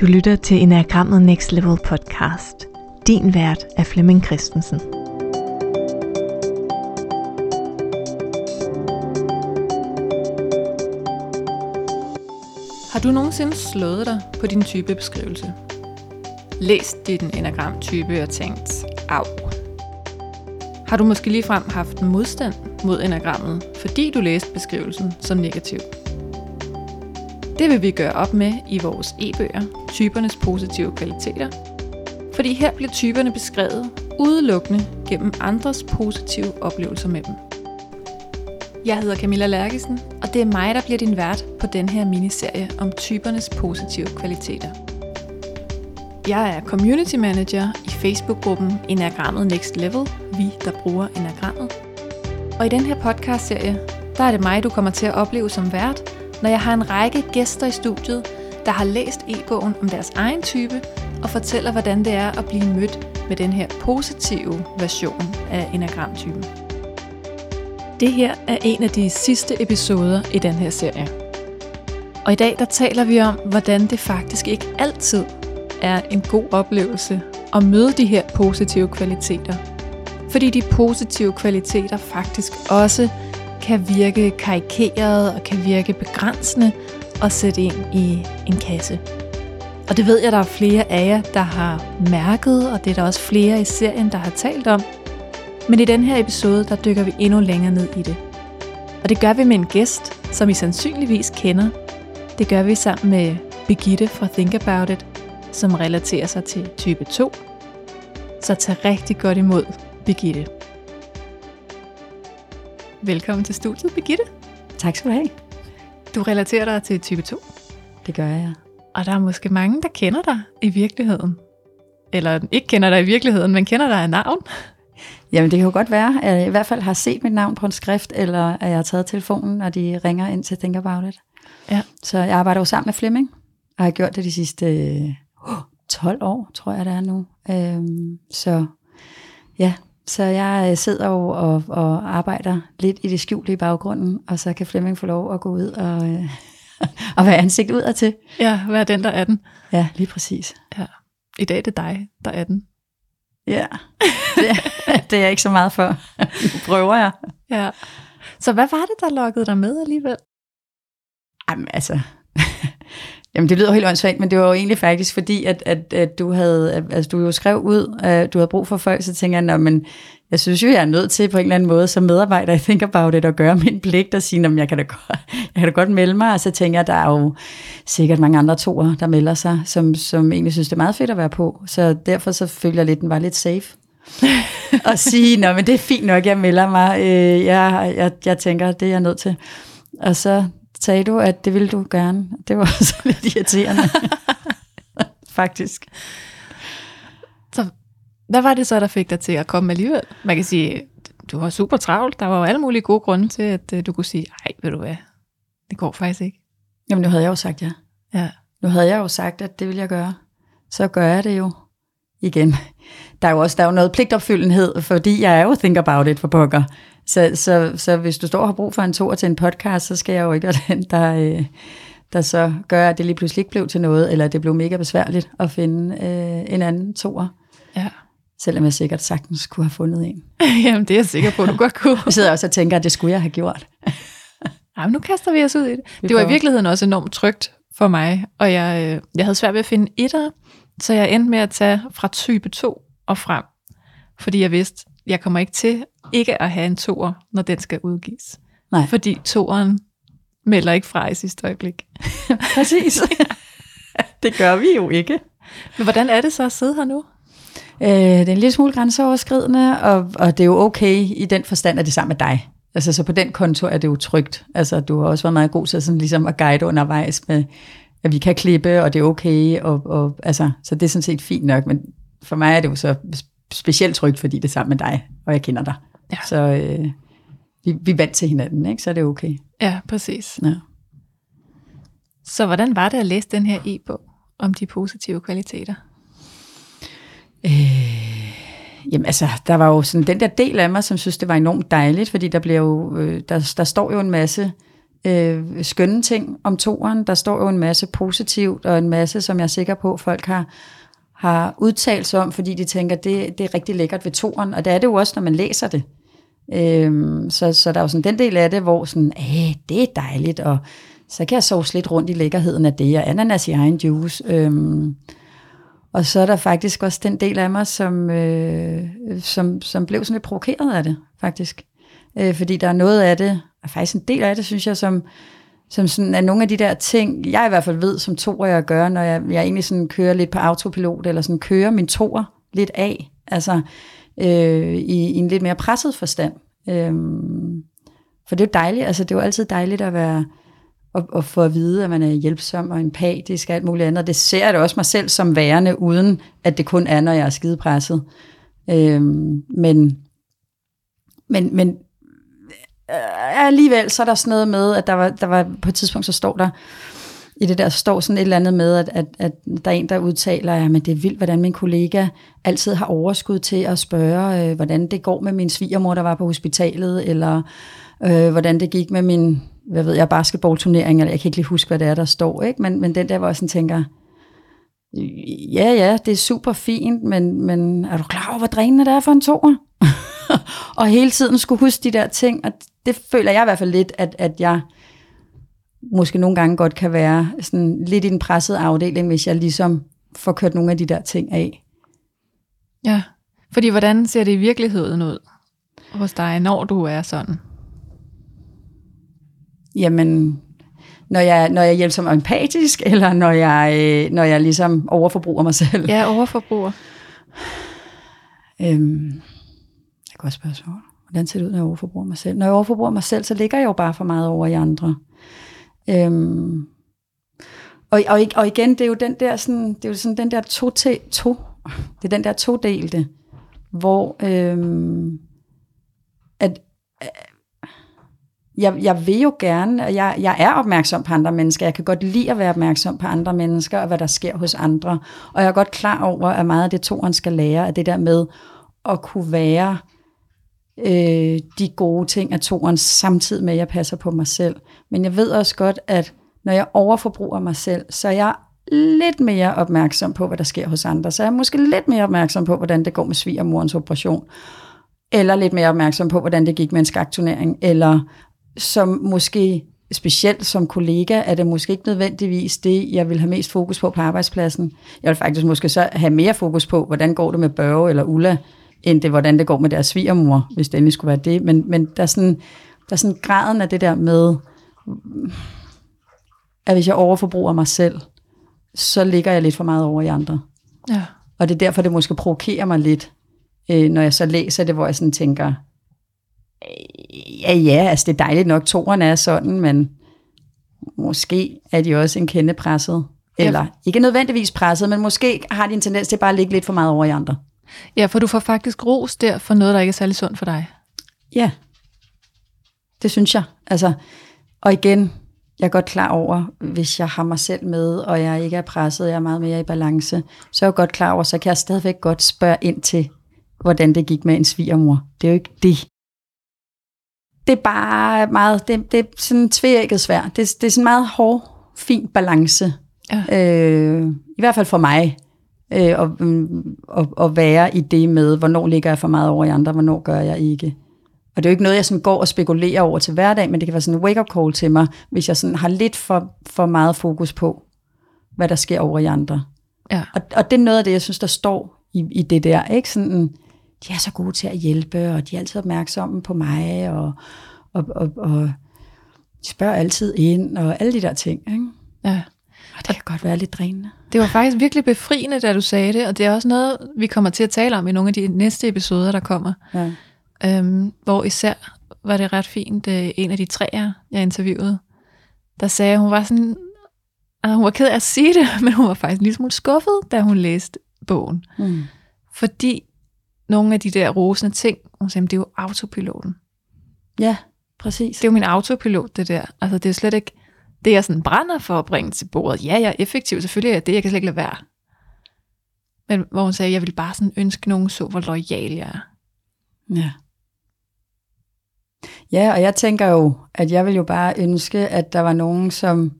Du lytter til Enagrammet Next Level podcast. Din vært er Flemming Christensen. Har du nogensinde slået dig på din typebeskrivelse? Læst din enagramtype og tænkt, af. Har du måske ligefrem haft modstand mod enagrammet, fordi du læste beskrivelsen som negativ? Det vil vi gøre op med i vores e-bøger, typernes positive kvaliteter. Fordi her bliver typerne beskrevet udelukkende gennem andres positive oplevelser med dem. Jeg hedder Camilla Lærkesen, og det er mig, der bliver din vært på den her miniserie om typernes positive kvaliteter. Jeg er community manager i Facebook-gruppen Enagrammet Next Level, vi der bruger enagrammet. Og i den her podcast-serie, der er det mig, du kommer til at opleve som vært, når jeg har en række gæster i studiet, der har læst e-bogen om deres egen type og fortæller, hvordan det er at blive mødt med den her positive version af enagramtypen. Det her er en af de sidste episoder i den her serie. Og i dag der taler vi om, hvordan det faktisk ikke altid er en god oplevelse at møde de her positive kvaliteter. Fordi de positive kvaliteter faktisk også kan virke karikeret og kan virke begrænsende at sætte ind i en kasse. Og det ved jeg, der er flere af jer, der har mærket, og det er der også flere i serien, der har talt om. Men i den her episode, der dykker vi endnu længere ned i det. Og det gør vi med en gæst, som I sandsynligvis kender. Det gør vi sammen med Begitte fra Think About It, som relaterer sig til type 2. Så tag rigtig godt imod Begitte. Velkommen til studiet, Begitte. Tak skal du have. Du relaterer dig til type 2, Det gør jeg. og der er måske mange, der kender dig i virkeligheden. Eller ikke kender dig i virkeligheden, men kender dig af navn. Jamen det kan jo godt være, at jeg i hvert fald har set mit navn på en skrift, eller at jeg har taget telefonen, og de ringer ind til Think About It. Ja. Så jeg arbejder jo sammen med Flemming, og har gjort det de sidste øh, 12 år, tror jeg det er nu. Øhm, så ja, så jeg øh, sidder jo og, og arbejder lidt i det skjulte i baggrunden, og så kan Flemming få lov at gå ud og, øh, og være ansigt udad til. Ja, hvad er den, der er den? Ja, lige præcis. Ja. I dag er det dig, der er den. Ja, det, det er jeg ikke så meget for. Nu prøver jeg. Ja. Så hvad var det, der lokkede dig med alligevel? Jamen altså, Jamen det lyder helt åndssvagt, men det var jo egentlig faktisk fordi, at, at, at du havde, altså du jo skrev ud, at du havde brug for folk, så tænker jeg, men jeg synes jo, jeg er nødt til på en eller anden måde som medarbejder i Think About It at gøre min pligt og sige, at jeg kan, da godt, jeg kan da godt melde mig, og så tænker jeg, at der er jo sikkert mange andre toer, der melder sig, som, som egentlig synes, det er meget fedt at være på. Så derfor så følte jeg lidt, at den var lidt safe. og sige, nå, men det er fint nok, jeg melder mig. Øh, jeg, jeg, jeg tænker, det er jeg nødt til. Og så sagde du, at det ville du gerne. Det var så lidt irriterende. Faktisk. Så hvad var det så, der fik dig til at komme alligevel? Man kan sige, du var super travlt. Der var jo alle mulige gode grunde til, at øh, du kunne sige, ej, ved du hvad, det går faktisk ikke. Jamen, nu havde jeg jo sagt ja. Ja. Nu havde jeg jo sagt, at det vil jeg gøre. Så gør jeg det jo igen. Der er jo også der er jo noget pligtopfyldenhed, fordi jeg er jo think about it for pokker. Så, så, så hvis du står og har brug for en tor til en podcast, så skal jeg jo ikke være den, der, øh, der så gør, at det lige pludselig ikke blev til noget, eller det blev mega besværligt at finde øh, en anden tor. Ja. Selvom jeg sikkert sagtens kunne have fundet en. Jamen, det er jeg sikker på, du godt kunne. Jeg sidder også og tænker, at det skulle jeg have gjort. Jamen, nu kaster vi os ud i det. Vi det var i virkeligheden også enormt trygt for mig, og jeg, øh, jeg havde svært ved at finde etter, så jeg endte med at tage fra type 2 og frem, fordi jeg vidste, jeg kommer ikke til ikke at have en toer, når den skal udgives. Nej. Fordi toeren melder ikke fra i sidste øjeblik. Præcis. det gør vi jo ikke. Men hvordan er det så at sidde her nu? Øh, det er en lille smule grænseoverskridende, og, og det er jo okay i den forstand, at det er sammen med dig. Altså, så på den konto er det jo trygt. Altså, du har også været meget god til sådan, ligesom at guide undervejs med, at vi kan klippe, og det er okay. Og, og, altså, så det er sådan set fint nok, men for mig er det jo så specielt trygt, fordi det er sammen med dig, og jeg kender dig. Ja. Så øh, vi, vi er vant til hinanden, ikke? så er det okay. Ja, præcis. Ja. Så hvordan var det at læse den her e-bog om de positive kvaliteter? Øh, jamen altså, der var jo sådan den der del af mig, som synes, det var enormt dejligt, fordi der bliver jo, øh, der, der står jo en masse øh, skønne ting om toren. Der står jo en masse positivt, og en masse, som jeg er sikker på, folk har, har udtalt sig om, fordi de tænker, det, det er rigtig lækkert ved toren, og det er det jo også, når man læser det. Øhm, så, så der er jo sådan den del af det, hvor sådan, Æh, det er dejligt, og så kan jeg sove lidt rundt i lækkerheden af det, og ananas i egen juice. Øhm, og så er der faktisk også den del af mig, som, øh, som, som blev sådan lidt provokeret af det, faktisk. Øh, fordi der er noget af det, og faktisk en del af det, synes jeg, som, som sådan er nogle af de der ting, jeg i hvert fald ved, som toer jeg gør, når jeg, jeg egentlig sådan kører lidt på autopilot, eller sådan kører min toer lidt af, altså øh, i, i en lidt mere presset forstand. Øh, for det er jo dejligt, altså det er jo altid dejligt at være, og, og få at vide, at man er hjælpsom og empatisk og alt muligt andet. Det ser jeg det også mig selv som værende, uden at det kun er, når jeg er skidepresset. Øhm, men, men, men Øh, alligevel, så er der sådan noget med, at der var, der var på et tidspunkt, så står der, i det der står sådan et eller andet med, at, at, at der er en, der udtaler, at det er vildt, hvordan min kollega altid har overskud til at spørge, øh, hvordan det går med min svigermor, der var på hospitalet, eller øh, hvordan det gik med min hvad ved jeg, basketballturnering, eller jeg kan ikke lige huske, hvad det er, der står, ikke? Men, men den der, hvor jeg sådan tænker, ja, ja, det er super fint, men, men er du klar over, hvor drænende det er for en toer? og hele tiden skulle huske de der ting, og det føler jeg i hvert fald lidt, at, at jeg måske nogle gange godt kan være sådan lidt i den pressede afdeling, hvis jeg ligesom får kørt nogle af de der ting af. Ja, fordi hvordan ser det i virkeligheden ud hos dig, når du er sådan? Jamen, når jeg, når jeg hjælper som empatisk, eller når jeg, øh, når jeg ligesom overforbruger mig selv? Ja, overforbruger. Øhm, jeg kan også spørge så, hvordan ser det ud, når jeg overforbruger mig selv? Når jeg overforbruger mig selv, så ligger jeg jo bare for meget over i andre. Øhm, og, og, og igen, det er jo den der, sådan, det er jo sådan den der to, te, to det er den der todelte, hvor øhm, at øh, jeg, jeg vil jo gerne, jeg, jeg er opmærksom på andre mennesker, jeg kan godt lide at være opmærksom på andre mennesker, og hvad der sker hos andre, og jeg er godt klar over, at meget af det, toren skal lære, er det der med at kunne være øh, øh, de gode ting af toren, samtidig med, at jeg passer på mig selv. Men jeg ved også godt, at når jeg overforbruger mig selv, så er jeg lidt mere opmærksom på, hvad der sker hos andre. Så jeg er måske lidt mere opmærksom på, hvordan det går med svigermorens operation. Eller lidt mere opmærksom på, hvordan det gik med en skakturnering. Eller som måske specielt som kollega, er det måske ikke nødvendigvis det, jeg vil have mest fokus på på arbejdspladsen. Jeg vil faktisk måske så have mere fokus på, hvordan går det med Børge eller Ulla, end det, hvordan det går med deres svigermor, hvis det endelig skulle være det. Men, men der, er sådan, der er sådan graden af det der med, at hvis jeg overforbruger mig selv, så ligger jeg lidt for meget over i andre. Ja. Og det er derfor, det måske provokerer mig lidt, øh, når jeg så læser det, hvor jeg sådan tænker, ja, ja, altså det er dejligt nok, toren er sådan, men måske er de også en kende presset. Eller ja. ikke nødvendigvis presset, men måske har de en tendens til bare at ligge lidt for meget over i andre. Ja, for du får faktisk ros der for noget, der ikke er særlig sundt for dig. Ja, det synes jeg. Altså, og igen, jeg er godt klar over, hvis jeg har mig selv med, og jeg ikke er presset, jeg er meget mere i balance, så er jeg godt klar over, så kan jeg stadigvæk godt spørge ind til, hvordan det gik med en svigermor. Det er jo ikke det, det er bare meget, det, det er sådan tvækket svært. Det, det er sådan en meget hård, fin balance. Ja. Øh, I hvert fald for mig. Øh, og, og, og være i det med, hvornår ligger jeg for meget over i andre, hvornår gør jeg ikke. Og det er jo ikke noget, jeg sådan går og spekulerer over til hverdag, men det kan være sådan en wake-up call til mig, hvis jeg sådan har lidt for, for meget fokus på, hvad der sker over i andre. Ja. Og, og det er noget af det, jeg synes, der står i, i det der. Ikke? Sådan, de er så gode til at hjælpe, og de er altid opmærksomme på mig, og, og, og, og de spørger altid ind, og alle de der ting. Ikke? Ja. Og det kan godt være lidt drænende. Det var faktisk virkelig befriende, da du sagde det, og det er også noget, vi kommer til at tale om i nogle af de næste episoder, der kommer. Ja. Øhm, hvor især var det ret fint, øh, en af de træer, jeg interviewede, der sagde, hun var sådan, at hun var ked af at sige det, men hun var faktisk en lille smule skuffet, da hun læste bogen. Mm. Fordi nogle af de der rosende ting, hun sagde, det er jo autopiloten. Ja, præcis. Det er jo min autopilot, det der. Altså, det er slet ikke det, jeg sådan brænder for at bringe til bordet. Ja, jeg er effektiv, selvfølgelig er det, jeg kan slet ikke lade være. Men hvor hun sagde, jeg vil bare sådan ønske, nogen så, hvor lojal jeg er. Ja. Ja, og jeg tænker jo, at jeg vil jo bare ønske, at der var nogen, som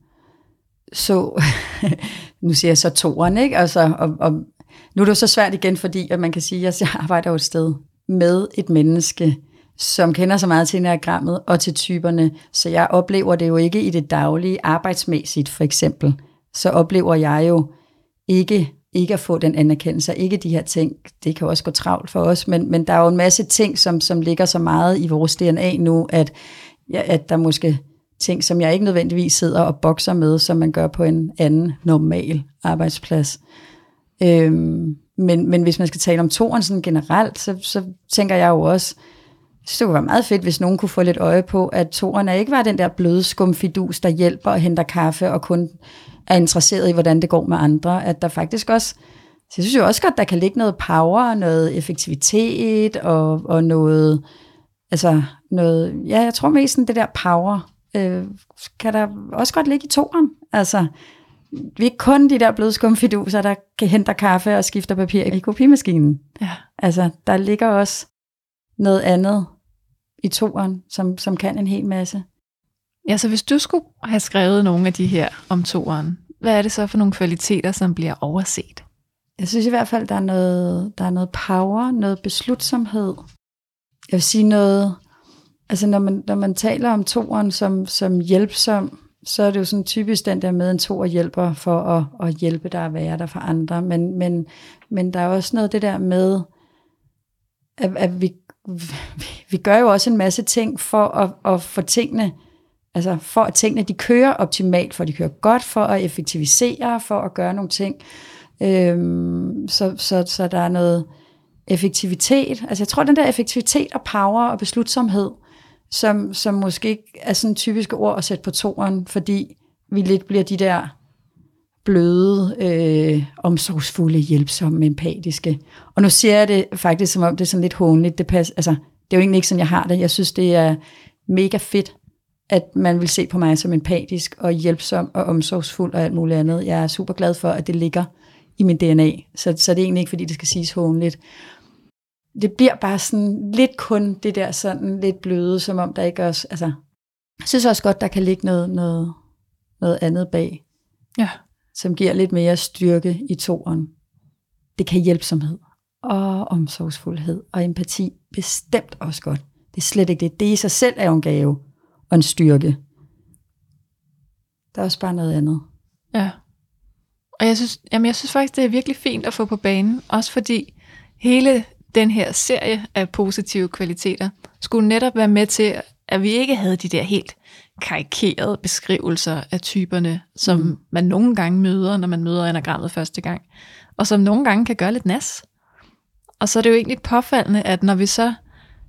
så, nu siger jeg så toren, ikke? Altså, og, og nu er det jo så svært igen, fordi at man kan sige, at jeg arbejder jo et sted med et menneske, som kender så meget til enagrammet og til typerne, så jeg oplever det jo ikke i det daglige arbejdsmæssigt, for eksempel. Så oplever jeg jo ikke, ikke at få den anerkendelse, ikke de her ting. Det kan også gå travlt for os, men, men der er jo en masse ting, som, som ligger så meget i vores DNA nu, at, ja, at der måske ting, som jeg ikke nødvendigvis sidder og bokser med, som man gør på en anden normal arbejdsplads. Øhm, men, men hvis man skal tale om toren sådan generelt, så, så tænker jeg jo også, så det kunne være meget fedt, hvis nogen kunne få lidt øje på, at toerne ikke var den der bløde skumfidus, der hjælper og henter kaffe og kun er interesseret i, hvordan det går med andre. At der faktisk også, så jeg synes jo også godt, der kan ligge noget power, noget effektivitet og, og noget, altså noget, ja, jeg tror mest sådan det der power, øh, kan der også godt ligge i toren. Altså, vi er ikke kun de der bløde skumfiduser, der kan hente kaffe og skifte papir i kopimaskinen. Ja. Altså, der ligger også noget andet i toren, som, som kan en hel masse. Ja, så hvis du skulle have skrevet nogle af de her om toeren, hvad er det så for nogle kvaliteter, som bliver overset? Jeg synes i hvert fald, der er noget, der er noget power, noget beslutsomhed. Jeg vil sige noget, altså når man, når man taler om toeren som, som hjælpsom, så er det jo sådan typisk den der med, en toer hjælper for at, at hjælpe dig at være der for andre. Men, men, men der er også noget det der med, at, at vi, vi gør jo også en masse ting for at, at få tingene, altså for at tingene de kører optimalt, for at de kører godt, for at effektivisere, for at gøre nogle ting. Øhm, så, så, så der er noget effektivitet. Altså jeg tror, den der effektivitet og power og beslutsomhed, som, som måske ikke er sådan typiske ord at sætte på toren, fordi vi lidt bliver de der bløde, øh, omsorgsfulde, hjælpsomme, empatiske. Og nu ser jeg det faktisk, som om det er sådan lidt hånligt. Det, passer, altså, det er jo egentlig ikke sådan, jeg har det. Jeg synes, det er mega fedt, at man vil se på mig som empatisk og hjælpsom og omsorgsfuld og alt muligt andet. Jeg er super glad for, at det ligger i min DNA. Så, så det er egentlig ikke, fordi det skal siges hånligt det bliver bare sådan lidt kun det der sådan lidt bløde, som om der ikke også, altså, jeg synes også godt, der kan ligge noget, noget, noget andet bag, Ja som giver lidt mere styrke i toren. Det kan hjælpsomhed og omsorgsfuldhed og empati bestemt også godt. Det er slet ikke det. Det i sig selv er jo en gave og en styrke. Der er også bare noget andet. Ja. Og jeg synes, jamen jeg synes faktisk, det er virkelig fint at få på banen, også fordi hele den her serie af positive kvaliteter skulle netop være med til, at vi ikke havde de der helt karikerede beskrivelser af typerne, som mm. man nogle gange møder, når man møder anagrammet første gang, og som nogle gange kan gøre lidt nas. Og så er det jo egentlig påfaldende, at når vi så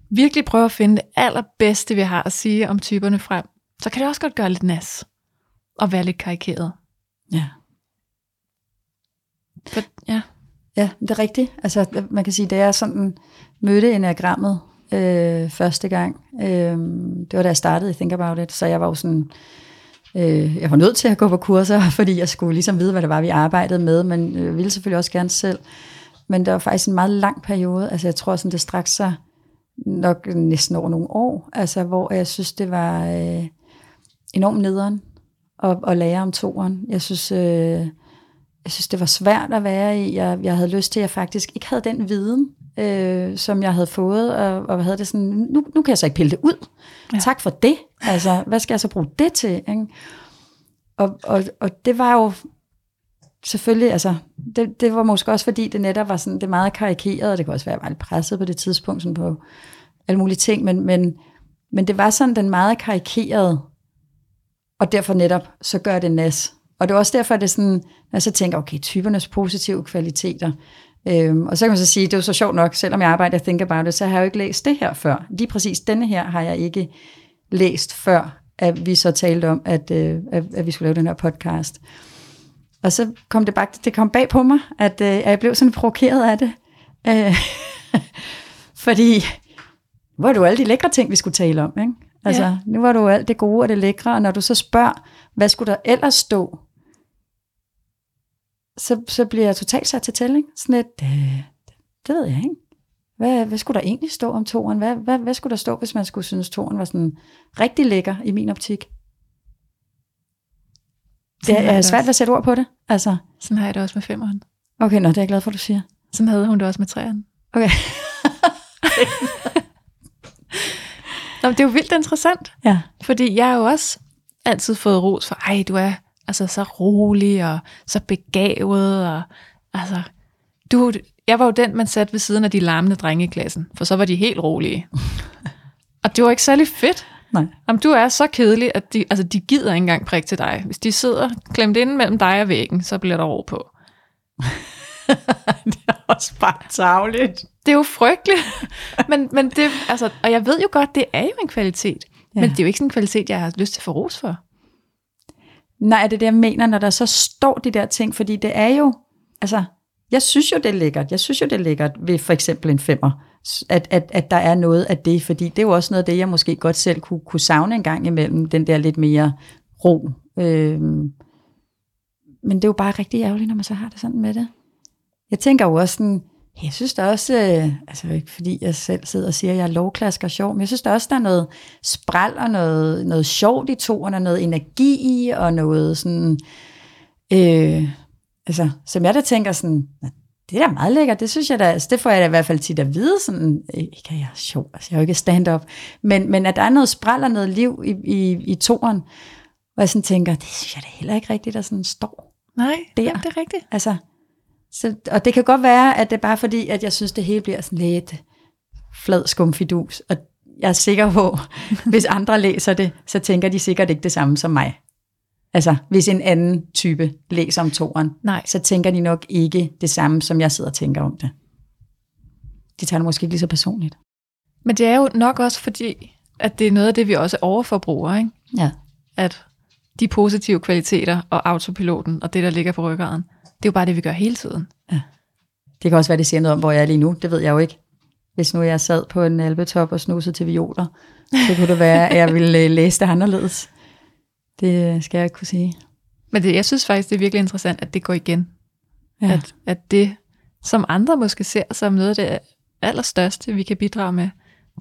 virkelig prøver at finde det allerbedste, vi har at sige om typerne frem, så kan det også godt gøre lidt nas og være lidt karikeret. Ja. For, ja. Ja, det er rigtigt. Altså, man kan sige, da jeg sådan mødte enagrammet øh, første gang, øh, det var da jeg startede i Think About It, så jeg var jo sådan, øh, jeg var nødt til at gå på kurser, fordi jeg skulle ligesom vide, hvad det var, vi arbejdede med, men jeg ville selvfølgelig også gerne selv. Men det var faktisk en meget lang periode, altså jeg tror sådan, det strakte sig nok næsten over nogle år, altså hvor jeg synes, det var øh, enormt nederen at, at lære om toren. Jeg synes, øh, jeg synes, det var svært at være i. Jeg, jeg havde lyst til, at jeg faktisk ikke havde den viden, øh, som jeg havde fået, og, og havde det sådan, nu, nu kan jeg så ikke pille det ud. Ja. Tak for det. Altså, hvad skal jeg så bruge det til? Ikke? Og, og, og det var jo selvfølgelig, altså, det, det var måske også fordi, det netop var sådan, det meget karikeret, og det kunne også være, at jeg var lidt presset på det tidspunkt, sådan på alle mulige ting, men, men, men det var sådan den meget karikerede, og derfor netop, så gør det nas. Og det er også derfor, at det sådan, når jeg så tænker, okay, typernes positive kvaliteter. Øhm, og så kan man så sige, det er jo så sjovt nok, selvom jeg arbejder i Think About It, så har jeg jo ikke læst det her før. Lige præcis denne her har jeg ikke læst før, at vi så talte om, at, øh, at, at vi skulle lave den her podcast. Og så kom det bare, det kom bag på mig, at, øh, at jeg blev sådan provokeret af det. Øh, fordi, hvor er jo alle de lækre ting, vi skulle tale om, ikke? Altså, ja. nu var du alt det gode og det lækre, og når du så spørger, hvad skulle der ellers stå så, så bliver jeg totalt sat til tælling. Sådan et, øh, det ved jeg ikke. hvad, hvad skulle der egentlig stå om toren? Hvad, hvad, hvad skulle der stå, hvis man skulle synes, toren var sådan rigtig lækker i min optik? Det er jeg svært at sætte ord på det. Altså, Sådan har jeg det også med femeren. okay, nå, det er jeg glad for, du siger. Sådan havde hun det også med træerne. Okay. Nå, det er jo vildt interessant, Ja. fordi jeg har jo også altid fået ros for, ej, du er altså så rolig og så begavet, og altså, du, jeg var jo den, man satte ved siden af de larmende drenge i klassen, for så var de helt rolige. og det var ikke særlig fedt. Nej. Om du er så kedelig, at de, altså, de gider ikke engang prikke til dig. Hvis de sidder klemt inde mellem dig og væggen, så bliver der ro på. det er også bare tavligt. Det er jo frygteligt. men, men det, altså, og jeg ved jo godt, det er jo en kvalitet. Ja. Men det er jo ikke sådan en kvalitet, jeg har lyst til at få ros for. Nej, det er det, jeg mener, når der så står de der ting, fordi det er jo, altså, jeg synes jo, det er lækkert. Jeg synes jo, det er lækkert ved for eksempel en femmer, at, at, at der er noget af det, fordi det er jo også noget af det, jeg måske godt selv kunne, kunne savne en gang imellem, den der lidt mere ro. Øhm, men det er jo bare rigtig ærgerligt, når man så har det sådan med det. Jeg tænker jo også sådan, jeg synes der også, øh, altså ikke fordi jeg selv sidder og siger, at jeg er lovklasker sjov, men jeg synes der også, der er noget spral og noget, noget sjovt i og noget energi i, og noget sådan, øh, altså, som jeg da tænker sådan, "Nå, det er da meget lækkert, det synes jeg da, altså, det får jeg da i hvert fald tit at vide, sådan, ikke at jeg er sjov, altså jeg er jo ikke stand-up, men, men at der er noget spral og noget liv i, i, i toren, hvor jeg sådan tænker, det synes jeg da heller ikke rigtigt, der sådan står. Nej, Der. det er rigtigt. Altså, så, og det kan godt være, at det er bare fordi, at jeg synes, det hele bliver sådan lidt flad skumfidus. Og jeg er sikker på, hvis andre læser det, så tænker de sikkert ikke det samme som mig. Altså, hvis en anden type læser om toren, Nej. så tænker de nok ikke det samme, som jeg sidder og tænker om det. De tager det måske ikke lige så personligt. Men det er jo nok også fordi, at det er noget af det, vi også overforbruger, ikke? Ja. At de positive kvaliteter og autopiloten og det, der ligger på ryggraden, det er jo bare det, vi gør hele tiden. Det kan også være, det siger noget om, hvor jeg er lige nu. Det ved jeg jo ikke. Hvis nu jeg sad på en albetop og snusede til violer, så kunne det være, at jeg ville øh, læse det anderledes. Det skal jeg ikke kunne sige. Men det, jeg synes faktisk, det er virkelig interessant, at det går igen. Ja. At, at det, som andre måske ser som noget af det allerstørste, vi kan bidrage med,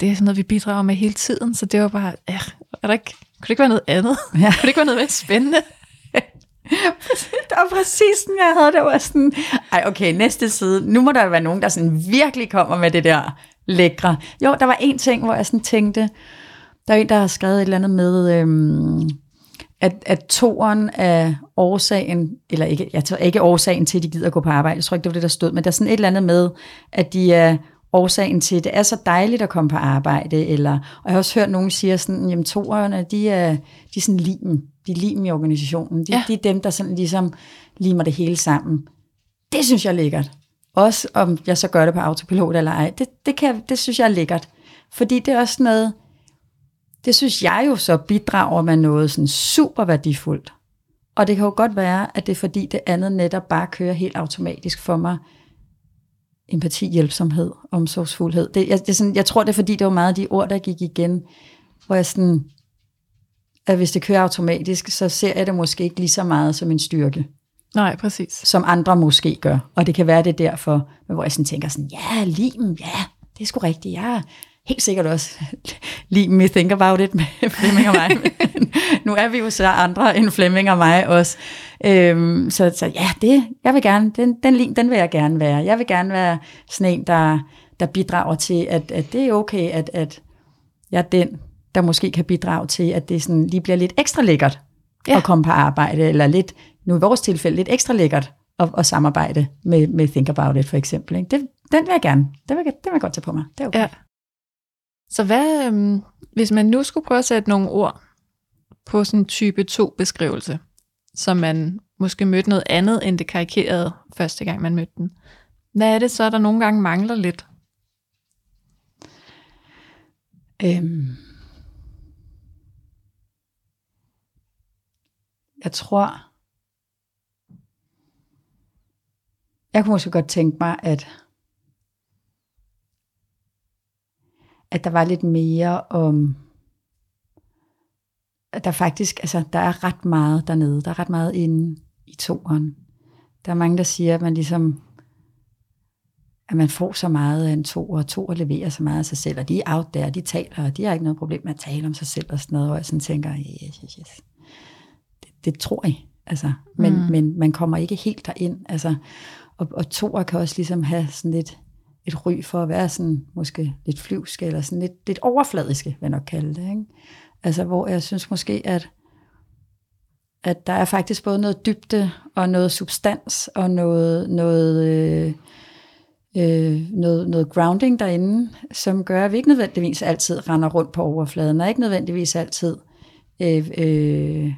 det er sådan noget, vi bidrager med hele tiden. Så det var bare, ja, er der ikke, kunne det ikke være noget andet? Ja. Kunne det ikke være noget mere spændende? Det var præcis sådan, jeg havde det. Var sådan, ej okay, næste side. Nu må der være nogen, der sådan virkelig kommer med det der lækre. Jo, der var en ting, hvor jeg sådan tænkte, der er en, der har skrevet et eller andet med, øhm, at, at toren er årsagen, eller ikke, jeg tror ikke årsagen til, at de gider gå på arbejde. Jeg tror ikke, det var det, der stod, men der er sådan et eller andet med, at de er årsagen til, at det er så dejligt at komme på arbejde, eller, og jeg har også hørt nogen sige sådan, jamen toerne, de er, de er sådan limen, de er limen i organisationen, de, ja. de er dem, der sådan ligesom limer det hele sammen. Det synes jeg er lækkert. Også om jeg så gør det på autopilot eller ej, det, det, kan, det synes jeg er lækkert. Fordi det er også noget, det synes jeg jo så bidrager med noget sådan super værdifuldt. Og det kan jo godt være, at det er fordi det andet netop bare kører helt automatisk for mig. Empati, hjælpsomhed, omsorgsfuldhed. Det, jeg, det er sådan, jeg tror, det er fordi, det var meget af de ord, der gik igen, hvor jeg sådan, at hvis det kører automatisk, så ser jeg det måske ikke lige så meget som en styrke, Nej, præcis. som andre måske gør. Og det kan være, det er derfor, men hvor jeg sådan tænker sådan, ja, limen, ja, det er sgu rigtigt. Jeg er helt sikkert også limen i Think About It med Flemming og mig. Nu er vi jo så andre end Flemming og mig også. Øhm, så, så ja, det, jeg vil gerne, den, den lim, den vil jeg gerne være. Jeg vil gerne være sådan en, der, der bidrager til, at, at det er okay, at, at jeg er den, der måske kan bidrage til, at det sådan lige bliver lidt ekstra lækkert Ja. at komme på arbejde, eller lidt, nu i vores tilfælde, lidt ekstra lækkert at, at samarbejde med, med Think About It for eksempel. Ikke? Det, den vil jeg gerne, det vil, det vil jeg godt tage på mig. Det er okay. Ja. Så hvad, øhm, hvis man nu skulle prøve at sætte nogle ord på sådan en type 2 beskrivelse, som man måske mødte noget andet end det karikerede første gang, man mødte den. Hvad er det så, der nogle gange mangler lidt? Øhm, jeg tror, jeg kunne måske godt tænke mig, at, at der var lidt mere om, at der faktisk, altså der er ret meget dernede, der er ret meget inde i toeren. Der er mange, der siger, at man ligesom at man får så meget af en to, og to leverer så meget af sig selv, og de er out there, de taler, og de har ikke noget problem med at tale om sig selv og sådan noget, og jeg sådan tænker, yes, yes, yes. Det, det tror jeg, altså, men, mm. men man kommer ikke helt derind, altså, og, og toer kan også ligesom have sådan lidt et ry for at være sådan, måske lidt flyvsk, eller sådan lidt, lidt overfladiske, vil jeg nok kalde det, ikke? Altså, hvor jeg synes måske, at at der er faktisk både noget dybde og noget substans og noget, noget, øh, øh, noget, noget grounding derinde, som gør, at vi ikke nødvendigvis altid render rundt på overfladen, og ikke nødvendigvis altid øh, øh,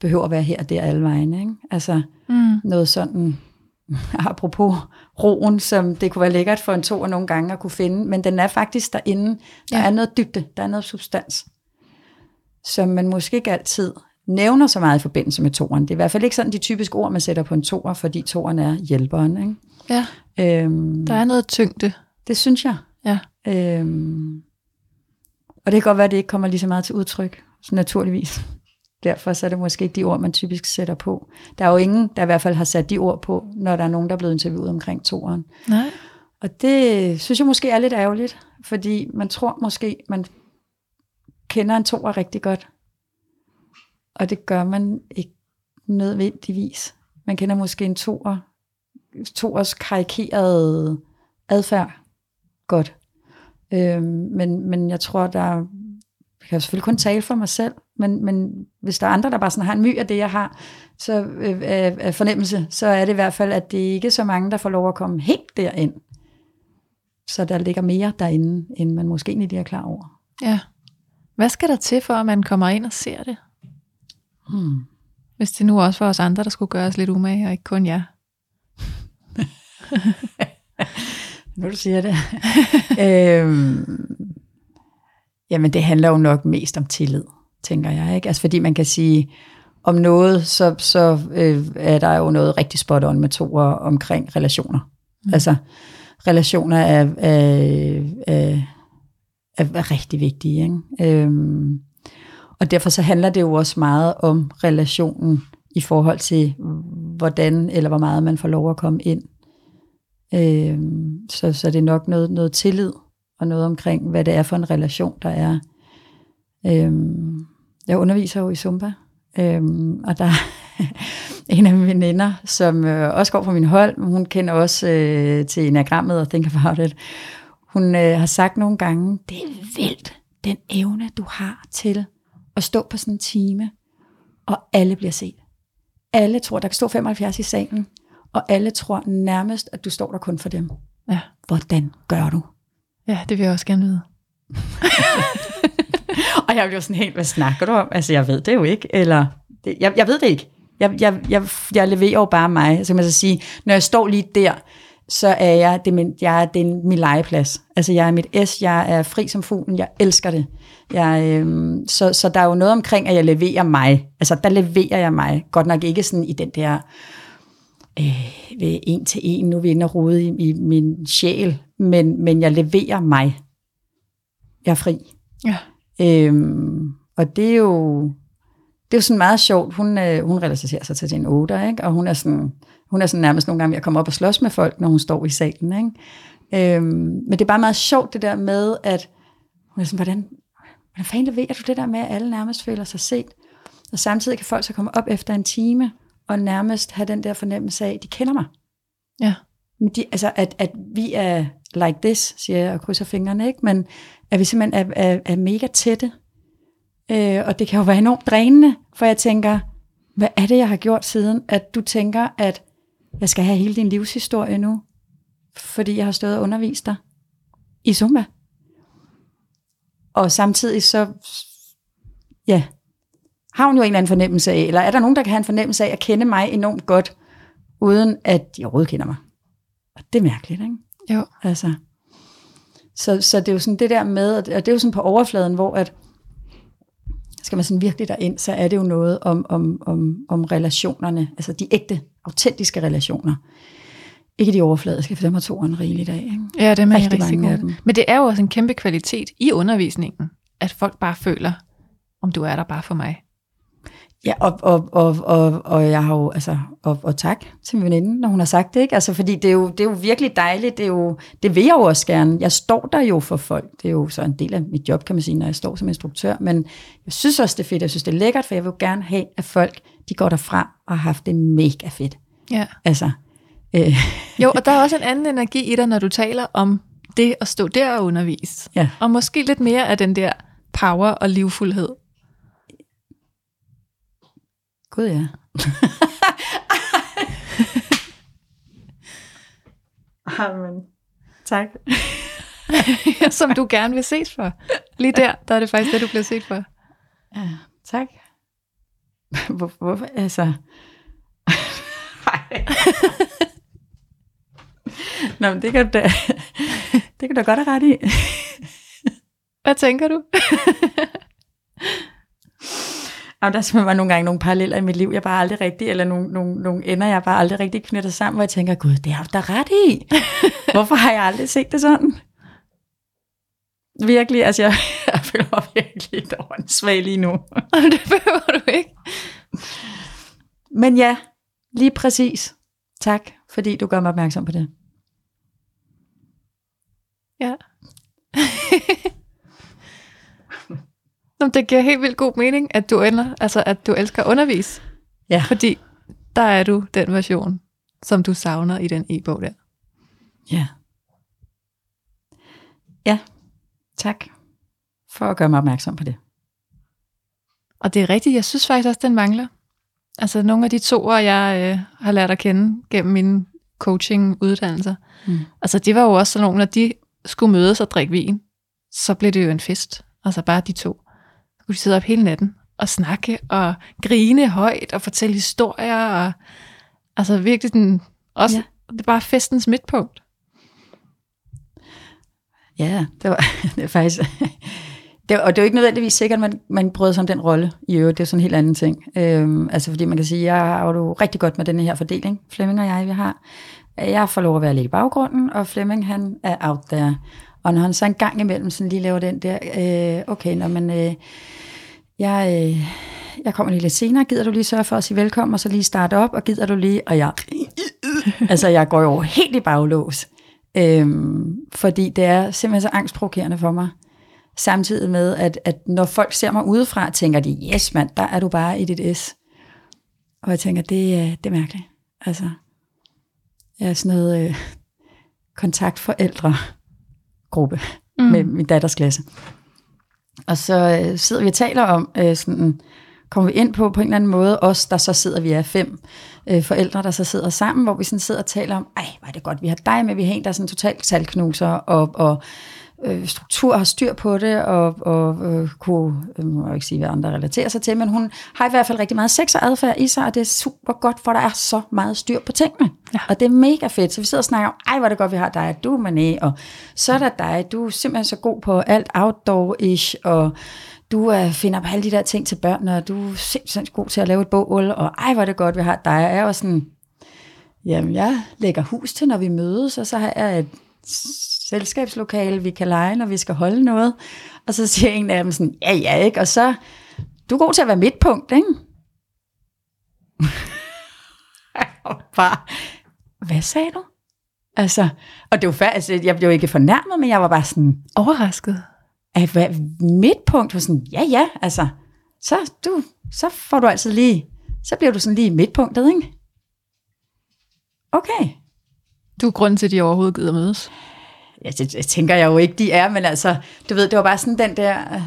behøver at være her og der alle vegne. Ikke? Altså mm. noget sådan, apropos roen, som det kunne være lækkert for en to og nogle gange at kunne finde, men den er faktisk derinde. Der ja. er noget dybde, der er noget substans, som man måske ikke altid nævner så meget i forbindelse med toren. Det er i hvert fald ikke sådan de typiske ord, man sætter på en toer, fordi toren er hjælperen. Ikke? Ja, øhm, der er noget tyngde. Det synes jeg. Ja. Øhm, og det kan godt være, at det ikke kommer lige så meget til udtryk, så naturligvis. Derfor så er det måske ikke de ord, man typisk sætter på. Der er jo ingen, der i hvert fald har sat de ord på, når der er nogen, der er blevet interviewet omkring toren. Nej. Og det synes jeg måske er lidt ærgerligt, fordi man tror måske, man kender en toer rigtig godt, og det gør man ikke nødvendigvis. Man kender måske en toer, toers karikerede adfærd godt. Øhm, men, men jeg tror, der jeg kan selvfølgelig kun tale for mig selv, men, men hvis der er andre, der bare sådan har en my af det, jeg har, så øh, af fornemmelse, så er det i hvert fald, at det ikke er så mange, der får lov at komme helt derind. Så der ligger mere derinde, end man måske egentlig er klar over. Ja. Hvad skal der til, for at man kommer ind og ser det? Hmm. Hvis det nu også var os andre, der skulle gøre os lidt umage, og ikke kun jer. nu du siger det. øhm, jamen det handler jo nok mest om tillid, tænker jeg. Ikke? Altså fordi man kan sige, om noget, så, så øh, er der jo noget rigtig spot on med to omkring relationer. Mm. Altså relationer er, er, er, er, er rigtig vigtige. Ikke? Øhm, og derfor så handler det jo også meget om relationen i forhold til, hvordan eller hvor meget man får lov at komme ind. Øh, så, så det er nok noget, noget tillid og noget omkring, hvad det er for en relation, der er. Øh, jeg underviser jo i Zumba, øh, og der er en af mine veninder, som øh, også går på min hold, men hun kender også øh, til enagrammet og Think About It. Hun øh, har sagt nogle gange, det er vildt, den evne, du har til at stå på sådan en time, og alle bliver set. Alle tror, der kan stå 75 i salen, og alle tror nærmest, at du står der kun for dem. Ja. Hvordan gør du? Ja, det vil jeg også gerne vide. og jeg bliver sådan helt, hvad snakker du om? Altså, jeg ved det jo ikke, eller det, jeg, jeg ved det ikke. Jeg, jeg, jeg, jeg leverer jo bare mig. Så kan man så sige, når jeg står lige der, så er jeg, det min, jeg er, det er min legeplads. Altså jeg er mit S, jeg er fri som fuglen, jeg elsker det. Jeg, øhm, så, så der er jo noget omkring, at jeg leverer mig. Altså der leverer jeg mig. Godt nok ikke sådan i den der øh, ved en til en, nu er vi inde og rode i, i min sjæl, men, men jeg leverer mig. Jeg er fri. Ja. Øhm, og det er jo det er jo sådan meget sjovt. Hun, øh, hun relaterer sig til sin otter, ikke? og hun er sådan hun er sådan nærmest nogle gange ved at komme op og slås med folk, når hun står i salen. Ikke? Øhm, men det er bare meget sjovt det der med, at hun er sådan, hvordan, hvordan fanden leverer du det der med, at alle nærmest føler sig set? Og samtidig kan folk så komme op efter en time, og nærmest have den der fornemmelse af, at de kender mig. Ja. De, altså, at, at vi er like this, siger jeg og krydser fingrene, ikke? men at vi simpelthen er, er, er mega tætte. Øh, og det kan jo være enormt drænende, for jeg tænker, hvad er det, jeg har gjort siden, at du tænker, at jeg skal have hele din livshistorie nu, fordi jeg har stået og undervist dig i Zumba. Og samtidig så, ja, har hun jo en eller anden fornemmelse af, eller er der nogen, der kan have en fornemmelse af at kende mig enormt godt, uden at de overhovedet kender mig. Og det er mærkeligt, ikke? Jo. Altså, så, så det er jo sådan det der med, og det er jo sådan på overfladen, hvor at, skal man sådan virkelig derind, så er det jo noget om, om, om, om relationerne, altså de ægte, autentiske relationer. Ikke de overfladiske, for dem har toren rigeligt af. Ikke? Ja, det er rigtig, rigtig mange af dem. Men det er jo også en kæmpe kvalitet i undervisningen, at folk bare føler, om du er der bare for mig. Ja, og, og, og, og, og jeg har jo, altså, og, og tak til min veninde, når hun har sagt det, ikke? Altså, fordi det er, jo, det er jo virkelig dejligt, det, er jo, det vil jeg jo også gerne. Jeg står der jo for folk, det er jo så en del af mit job, kan man sige, når jeg står som instruktør, men jeg synes også, det er fedt, jeg synes, det er lækkert, for jeg vil jo gerne have, at folk, de går derfra og har haft det mega fedt. Ja. Altså, øh, Jo, og der er også en anden energi i dig, når du taler om det at stå der og undervise. Ja. Og måske lidt mere af den der power og livfuldhed. Gud ja. Amen. Tak. som du gerne vil ses for. Lige der, der er det faktisk det, du bliver set for. Ja, tak. Hvor, hvorfor, altså... Nå, men det kan du da, det kan du da godt have ret i. Hvad tænker du? Jamen, der er simpelthen bare nogle gange nogle paralleller i mit liv, jeg bare aldrig rigtig, eller nogle, nogle, nogle ender, jeg bare aldrig rigtig knytter sammen, hvor jeg tænker, gud, det har da ret i. Hvorfor har jeg aldrig set det sådan? Virkelig, altså jeg, jeg føler mig virkelig et åndssvag lige nu. det behøver du ikke. Men ja, lige præcis. Tak, fordi du gør mig opmærksom på det. Ja. Nå, det giver helt vildt god mening, at du, ender, altså, at du elsker at undervise. Ja. Fordi der er du den version, som du savner i den e-bog der. Ja. Ja, tak for at gøre mig opmærksom på det. Og det er rigtigt, jeg synes faktisk også, den mangler. Altså nogle af de toer, jeg øh, har lært at kende gennem mine coaching-uddannelser. Mm. Altså det var jo også sådan nogle, når de skulle mødes og drikke vin, så blev det jo en fest. Altså bare de to. Kunne de sidde op hele natten og snakke og grine højt og fortælle historier. Og, altså virkelig den, også, Ja. det er bare festens midtpunkt. Ja, det var det faktisk... Det, og det er jo ikke nødvendigvis sikkert, at man, man bryder sig om den rolle i øvrigt. Det er sådan en helt anden ting. Øhm, altså fordi man kan sige, jeg har jo rigtig godt med den her fordeling. Flemming og jeg, vi har. Jeg får lov at være lidt i baggrunden, og Flemming han er out there. Og når han så en gang imellem sådan lige laver den der, øh, okay, når man, øh, jeg, øh, jeg kommer lige lidt senere, gider du lige sørge for at sige velkommen, og så lige starte op, og gider du lige, og jeg, altså jeg går jo helt i baglås. øh, fordi det er simpelthen så angstprovokerende for mig. Samtidig med, at, at når folk ser mig udefra, tænker de, yes mand, der er du bare i dit S. Og jeg tænker, det, øh, det er mærkeligt. Altså, jeg er sådan noget øh, kontaktforældre gruppe mm. med min datters klasse. Og så øh, sidder vi og taler om, øh, sådan, kommer vi ind på på en eller anden måde, os der så sidder, vi er fem øh, forældre, der så sidder sammen, hvor vi sådan sidder og taler om, ej, hvor er det godt, vi har dig med, vi har en, der er sådan totalt salgknuser, og, og øh, struktur har styr på det, og, og øh, kunne, øh, må jeg ikke sige, hvad andre relaterer sig til, men hun har i hvert fald rigtig meget sex og adfærd i sig, og det er super godt, for der er så meget styr på tingene. Ja. Og det er mega fedt, så vi sidder og snakker om, ej, hvor er det godt, vi har dig, du er Mané, og så er der dig, du er simpelthen så god på alt outdoor-ish, og du øh, finder på alle de der ting til børn, og du er simpelthen god til at lave et bål, og ej, hvor er det godt, vi har dig, og jeg var sådan, jamen, jeg lægger hus til, når vi mødes, og så har jeg et selskabslokale, vi kan lege, når vi skal holde noget. Og så siger en af dem sådan, ja, ja, ikke? Og så, du er god til at være midtpunkt, ikke? Og bare, hvad sagde du? Altså, og det var faktisk, jeg blev ikke fornærmet, men jeg var bare sådan, Overrasket. at hvad, midtpunkt var sådan, ja, ja, altså, så, du, så får du altid lige, så bliver du sådan lige midtpunktet, ikke? Okay. Du er grunden til, at de overhovedet gider mødes. Ja, det, det tænker jeg jo ikke, de er, men altså, du ved, det var bare sådan den der, øh,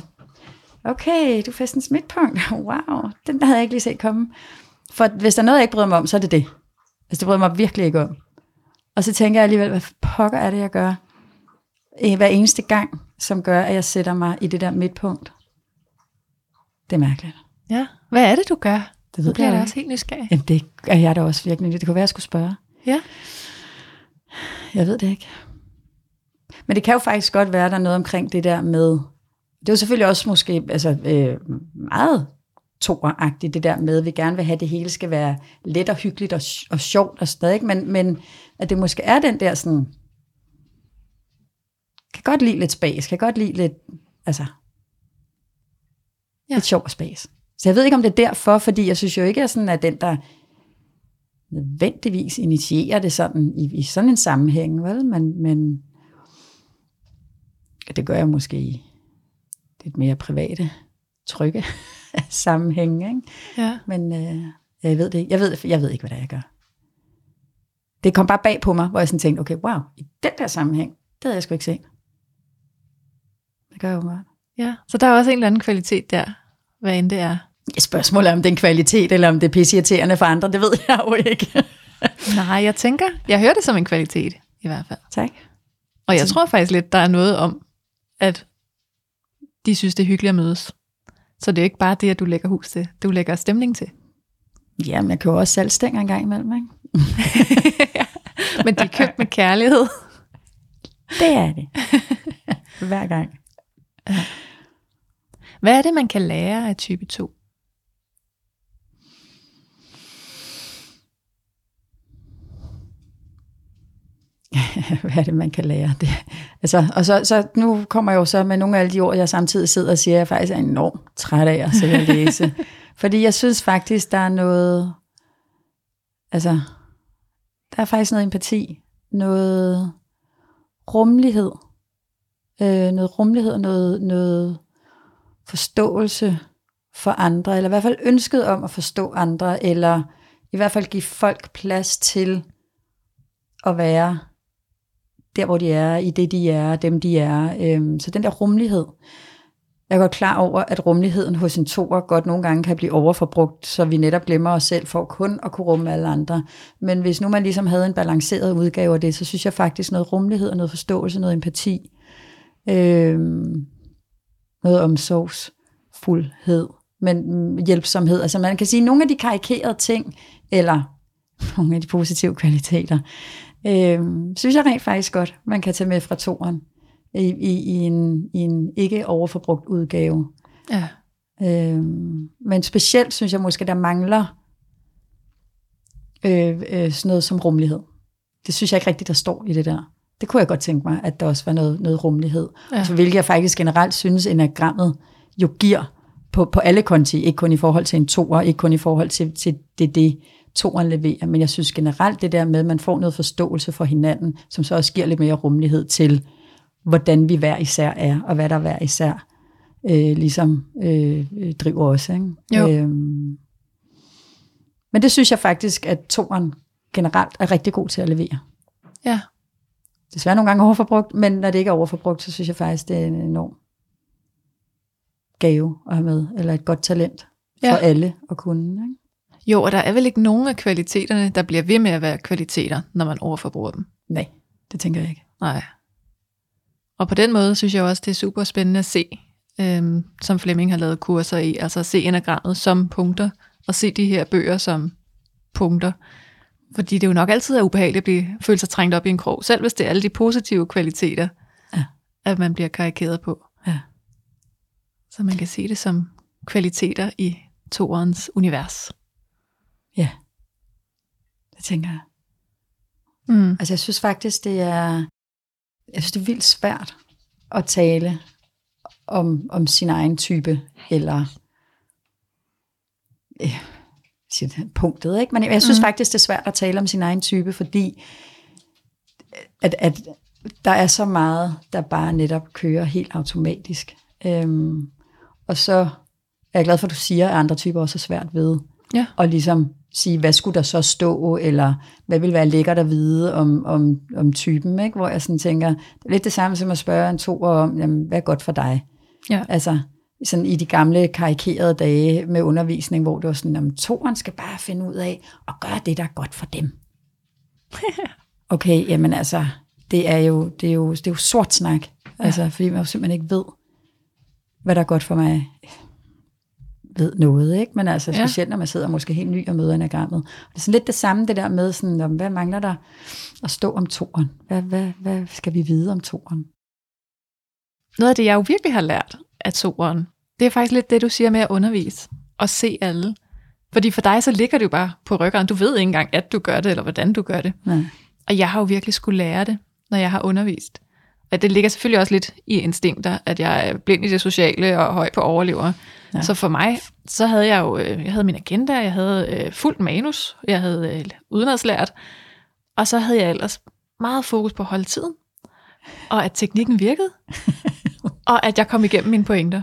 okay, du festens midtpunkt, wow, den havde jeg ikke lige set komme. For hvis der er noget, jeg ikke bryder mig om, så er det det. Altså, det bryder mig virkelig ikke om. Og så tænker jeg alligevel, hvad pokker er det, jeg gør hver eneste gang, som gør, at jeg sætter mig i det der midtpunkt. Det er mærkeligt. Ja. Hvad er det, du gør? Det ved bliver jeg da også helt nysgerrig. Jamen, det er jeg da også virkelig. Det kunne være, jeg skulle spørge. Ja. Jeg ved det ikke. Men det kan jo faktisk godt være, der er noget omkring det der med, det er jo selvfølgelig også måske altså, øh, meget toeragtigt, det der med, at vi gerne vil have, at det hele skal være let og hyggeligt og, og sjovt og stadig, men, men at det måske er den der sådan, kan godt lide lidt spas, kan godt lide lidt, altså, Ja. lidt sjov og spas. Så jeg ved ikke, om det er derfor, fordi jeg synes jo ikke, at jeg sådan er den, der nødvendigvis initierer det sådan i, i sådan en sammenhæng, vel? Men, men det gør jeg måske i lidt mere private, trygge sammenhænge. Ikke? Ja. Men øh, jeg ved det ikke. Jeg ved, jeg ved ikke, hvad det er, jeg gør. Det kom bare bag på mig, hvor jeg sådan tænkte, okay, wow, i den der sammenhæng, det havde jeg sgu ikke set. Det gør jeg jo meget. ja. Så der er også en eller anden kvalitet der, hvad end det er. Spørgsmålet er, om det er en kvalitet, eller om det er pisseirriterende for andre, det ved jeg jo ikke. Nej, jeg tænker, jeg hører det som en kvalitet, i hvert fald. tak. Og jeg tror faktisk lidt, der er noget om, at de synes, det er hyggeligt at mødes. Så det er ikke bare det, at du lægger hus til. Du lægger stemning til. Jamen, jeg kan jo også selv stænger en gang imellem, ikke? Men de er købt med kærlighed. Det er det. Hver gang. Hvad er det, man kan lære af type 2? hvad er det, man kan lære? Det, altså, og så, så nu kommer jeg jo så med nogle af alle de ord, jeg samtidig sidder og siger, at jeg faktisk er enormt træt af at sidde og læse. Fordi jeg synes faktisk, der er noget, altså, der er faktisk noget empati, noget rummelighed, øh, noget rummelighed og noget, noget forståelse for andre, eller i hvert fald ønsket om at forstå andre, eller i hvert fald give folk plads til at være der, hvor de er, i det, de er, dem, de er. Øhm, så den der rummelighed. Jeg er godt klar over, at rummeligheden hos en toer godt nogle gange kan blive overforbrugt, så vi netop glemmer os selv for kun at kunne rumme alle andre. Men hvis nu man ligesom havde en balanceret udgave af det, så synes jeg faktisk noget rummelighed og noget forståelse, noget empati, øhm, noget omsorgsfuldhed, men hjælpsomhed. Altså man kan sige, nogle af de karikerede ting, eller nogle af de positive kvaliteter, øh, synes jeg rent faktisk godt, man kan tage med fra toren i, i, i, en, i en ikke overforbrugt udgave. Ja. Øh, men specielt synes jeg måske, der mangler øh, øh, sådan noget som rummelighed. Det synes jeg ikke rigtigt, der står i det der. Det kunne jeg godt tænke mig, at der også var noget, noget rummelighed. Ja. Altså, hvilket jeg faktisk generelt synes, enagrammet jo giver på, på alle konti. Ikke kun i forhold til en toer, ikke kun i forhold til, til det, det toeren leverer, men jeg synes generelt det der med, at man får noget forståelse for hinanden, som så også giver lidt mere rummelighed til, hvordan vi hver især er, og hvad der hver især øh, ligesom øh, driver os. Ikke? Jo. Øhm, men det synes jeg faktisk, at toeren generelt er rigtig god til at levere. Ja. Desværre nogle gange overforbrugt, men når det ikke er overforbrugt, så synes jeg faktisk, det er en enorm gave at have med, eller et godt talent for Ja. alle at kunne. Ikke? Jo, og der er vel ikke nogen af kvaliteterne, der bliver ved med at være kvaliteter, når man overforbruger dem. Nej, det tænker jeg ikke. Nej. Og på den måde synes jeg også, det er super spændende at se, øhm, som Flemming har lavet kurser i, altså at se enagrammet som punkter, og se de her bøger som punkter. Fordi det er jo nok altid er ubehageligt at blive, føle sig trængt op i en krog, selv hvis det er alle de positive kvaliteter, Ja. at man bliver karikeret på. Ja. Så man kan se det som kvaliteter i toerens univers. Ja, det tænker jeg. Mm. Altså jeg synes faktisk, det er, jeg synes, det er vildt svært at tale om, om sin egen type, eller ja, sit punktet, ikke? Men jeg synes mm. faktisk, det er svært at tale om sin egen type, fordi at, at der er så meget, der bare netop kører helt automatisk. Øhm, og så er jeg glad for, at du siger, at andre typer også er svært ved Ja. og ligesom sige, hvad skulle der så stå, eller hvad vil være lækkert at vide om, om, om typen, ikke? hvor jeg sådan tænker, det er lidt det samme som at spørge en toer om, jamen, hvad er godt for dig? Ja. Altså, sådan i de gamle karikerede dage med undervisning, hvor det var sådan, at toeren skal bare finde ud af at gøre det, der er godt for dem. Okay, jamen altså, det er jo, det er jo, det er jo sort snak, altså, fordi man jo simpelthen ikke ved, hvad der er godt for mig ved noget, ikke? Men altså Ja. specielt, når man sidder måske helt ny og møder enagrammet. Det er sådan lidt det samme, det der med, sådan, om, hvad mangler der at stå om toren? Hvad, hvad, hvad skal vi vide om toren? Noget af det, jeg jo virkelig har lært af toeren, det er faktisk lidt det, du siger med at undervise og se alle. Fordi for dig, så ligger det jo bare på ryggeren. Du ved ikke engang, at du gør det, eller hvordan du gør det. Nej. Og jeg har jo virkelig skulle lære det, når jeg har undervist. Og det ligger selvfølgelig også lidt i instinkter, at jeg er blind i det sociale og høj på overlever. Ja. Så for mig så havde jeg jo øh, jeg havde min agenda, jeg havde øh, fuldt manus, jeg havde øh, udenadslært, og så havde jeg ellers meget fokus på at holde tiden, og at teknikken virkede, og at jeg kom igennem mine pointer.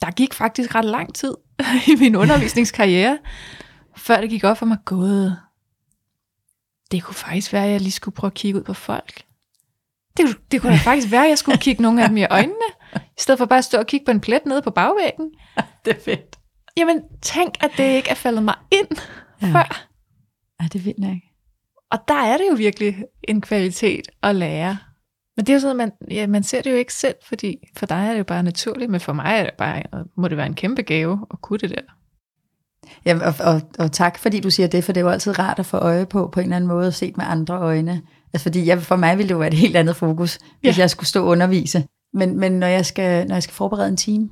Der gik faktisk ret lang tid i min undervisningskarriere, før det gik op for mig, gået. Det kunne faktisk være, at jeg lige skulle prøve at kigge ud på folk. Det, kunne- det kunne da faktisk være, at jeg skulle kigge nogle af dem i øjnene, i stedet for bare at stå og kigge på en plet nede på bagvæggen. Det er fedt. Jamen, tænk, at det ikke er faldet mig ind Ja. før. Ja, det er vildt nok. Og der er det jo virkelig en kvalitet at lære. Men det er jo sådan, at man, ja, man ser det jo ikke selv, fordi for dig er det jo bare naturligt, men for mig er det bare, må det være en kæmpe gave at kunne det der. Ja, og, og, og tak, fordi du siger det, for det er jo altid rart at få øje på, på en eller anden måde, set med andre øjne. Altså fordi jeg, for mig ville det jo være et helt andet fokus, hvis Ja. jeg skulle stå og undervise. Men, men når, jeg skal, når jeg skal forberede en time,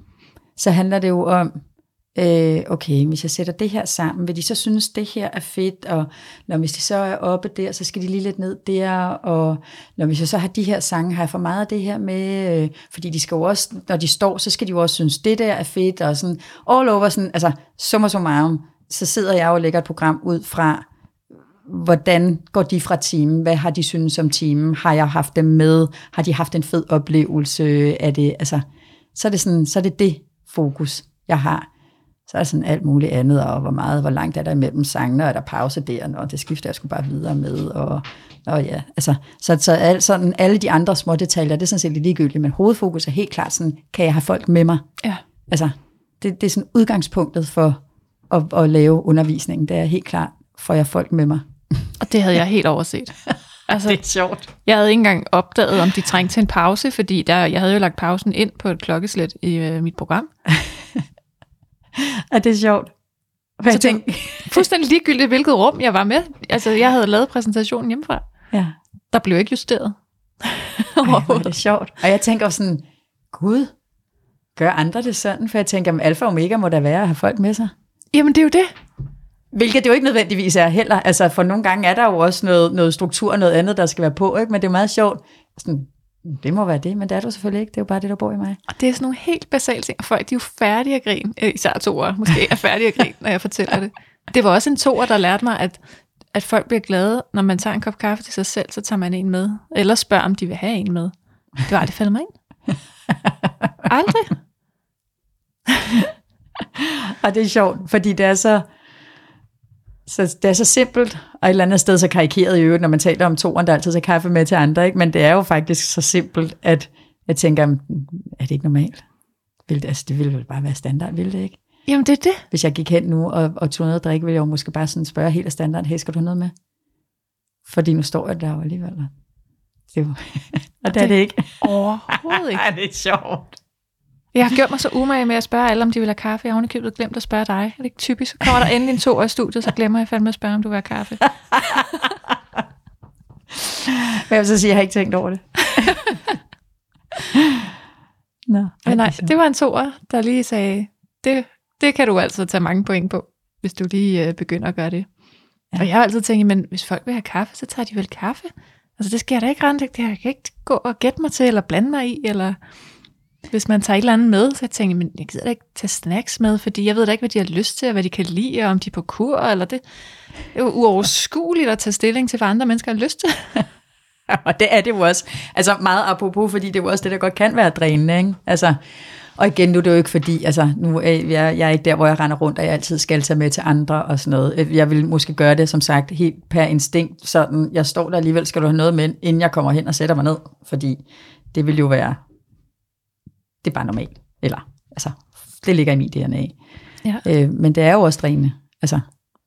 så handler det jo om, øh, okay, hvis jeg sætter det her sammen, vil de så synes, det her er fedt, og når hvis de så er oppe der, så skal de lige lidt ned der, og når hvis jeg så har de her sange, har jeg for meget af det her med, øh, fordi de skal jo også, når de står, så skal de jo også synes, det der er fedt, og sådan all over, sådan, altså summa summarum, så sidder jeg og lægger et program ud fra, hvordan går de fra teamen? Hvad har de synes om teamen? Har jeg haft dem med? Har de haft en fed oplevelse? Er det, altså, så er det sådan, så er det det fokus, jeg har. Så er der sådan alt muligt andet, og hvor meget, hvor langt er der imellem sangene, og er der pause der, og det skifter jeg skulle bare videre med, og, og ja, altså, så, så alt, sådan, alle de andre små detaljer, det er sådan set ligegyldigt, men hovedfokus er helt klart sådan, kan jeg have folk med mig? Ja. Altså, det, det er sådan udgangspunktet for at, at lave undervisningen, det er helt klart, får jeg folk med mig. Og det havde jeg helt overset. Altså, sjovt. jeg havde ikke engang opdaget, om de trængte til en pause, fordi der, jeg havde jo lagt pausen ind på et klokkeslæt i øh, mit program. Ja, det er sjovt. For Så jeg det- tænkte, Fuldstændig ligegyldigt, hvilket rum jeg var med. Altså, jeg havde lavet præsentationen hjemmefra. ja, Der blev ikke justeret. Ej, hvor er det sjovt. Og jeg tænker sådan, gud, gør andre det sådan? For jeg tænker, at alfa og omega må da være at have folk med sig. Jamen, det er jo det. Hvilket det jo ikke nødvendigvis er heller. Altså, for nogle gange er der jo også noget, noget struktur og noget andet, der skal være på, ikke? men det er meget sjovt. Sådan, det må være det, men det er du selvfølgelig ikke. Det er jo bare det, der bor i mig. Og det er sådan nogle helt basale ting. Folk, de er jo færdige at grine. Øh, Især toer, måske er færdige at grine, når jeg fortæller det. Det var også en toer, der lærte mig, at, at folk bliver glade, når man tager en kop kaffe til sig selv, så tager man en med. Eller spørger, om de vil have en med. Det var aldrig faldet mig ind. Aldrig. Og det er sjovt, fordi det er så, så, det er så simpelt, og et eller andet sted så karikeret i øvrigt, når man taler om toren, der altid tager kaffe med til andre, ikke? men det er jo faktisk så simpelt, at jeg tænker, "Mm, er det ikke normalt? Vil det, altså, det ville vel bare være standard, ville det ikke? Jamen, det er det. Hvis jeg gik hen nu og, og tog noget at drikke, ville jeg jo måske bare sådan spørge helt af standard, hey, skal du have noget med? Fordi nu står jeg der jo alligevel. Det jo, og det er det ikke. Overhovedet ikke. Det er sjovt. Jeg har gjort mig så umage med at spørge alle, om de vil have kaffe. Jeg har ovenikøbet glemt at spørge dig. Er det ikke typisk? Så kommer der endelig en to i studiet, så glemmer jeg fandme at spørge, om du vil have kaffe. Men jeg vil så sige, at jeg har ikke tænkt over det. Nå, Men nej, er det var en toer, der lige sagde, det, det kan du altid tage mange point på, hvis du lige øh, begynder at gøre det. Ja. Ja. Og jeg har altid tænkt, men hvis folk vil have kaffe, så tager de vel kaffe. Altså det skal jeg da ikke rende, det kan jeg ikke gå og gætte mig til, eller blande mig i, eller hvis man tager et eller andet med, så jeg tænker, men jeg gider da ikke tage snacks med, fordi jeg ved da ikke, hvad de har lyst til, og hvad de kan lide, og om de er på kur, eller det. Det er jo uoverskueligt at tage stilling til, hvad andre mennesker har lyst til. Og det er det jo også. Altså meget apropos, fordi det er jo også det, der godt kan være drænende. Ikke? Altså, og igen, nu er det jo ikke fordi, altså nu er jeg, jeg er ikke der, hvor jeg render rundt, og jeg altid skal tage med til andre og sådan noget. Øh, jeg vil måske gøre det, som sagt, helt per instinkt, sådan, jeg står der alligevel, skal du have noget med, inden jeg kommer hen og sætter mig ned, fordi det vil jo være, det er bare normalt. Eller, altså, det ligger i min DNA. Ja. Øh, men det er jo også drænende. Altså,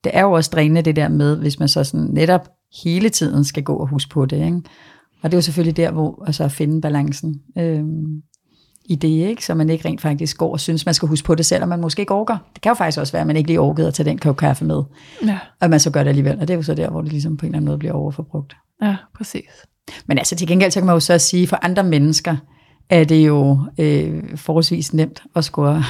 det er jo også drænende det der med, hvis man så sådan netop hele tiden skal gå og huske på det. Ikke? Og det er jo selvfølgelig der, hvor altså at finde balancen øh, i det, ikke? så man ikke rent faktisk går og synes, man skal huske på det, selvom man måske ikke orker. Det kan jo faktisk også være, at man ikke lige orkede at tage den kop kaffe med, Ja, og man så gør det alligevel. Og det er jo så der, hvor det ligesom på en eller anden måde bliver overforbrugt. ja præcis. Men altså til gengæld, så kan man jo så sige, for andre mennesker er det jo øh, forholdsvis nemt at score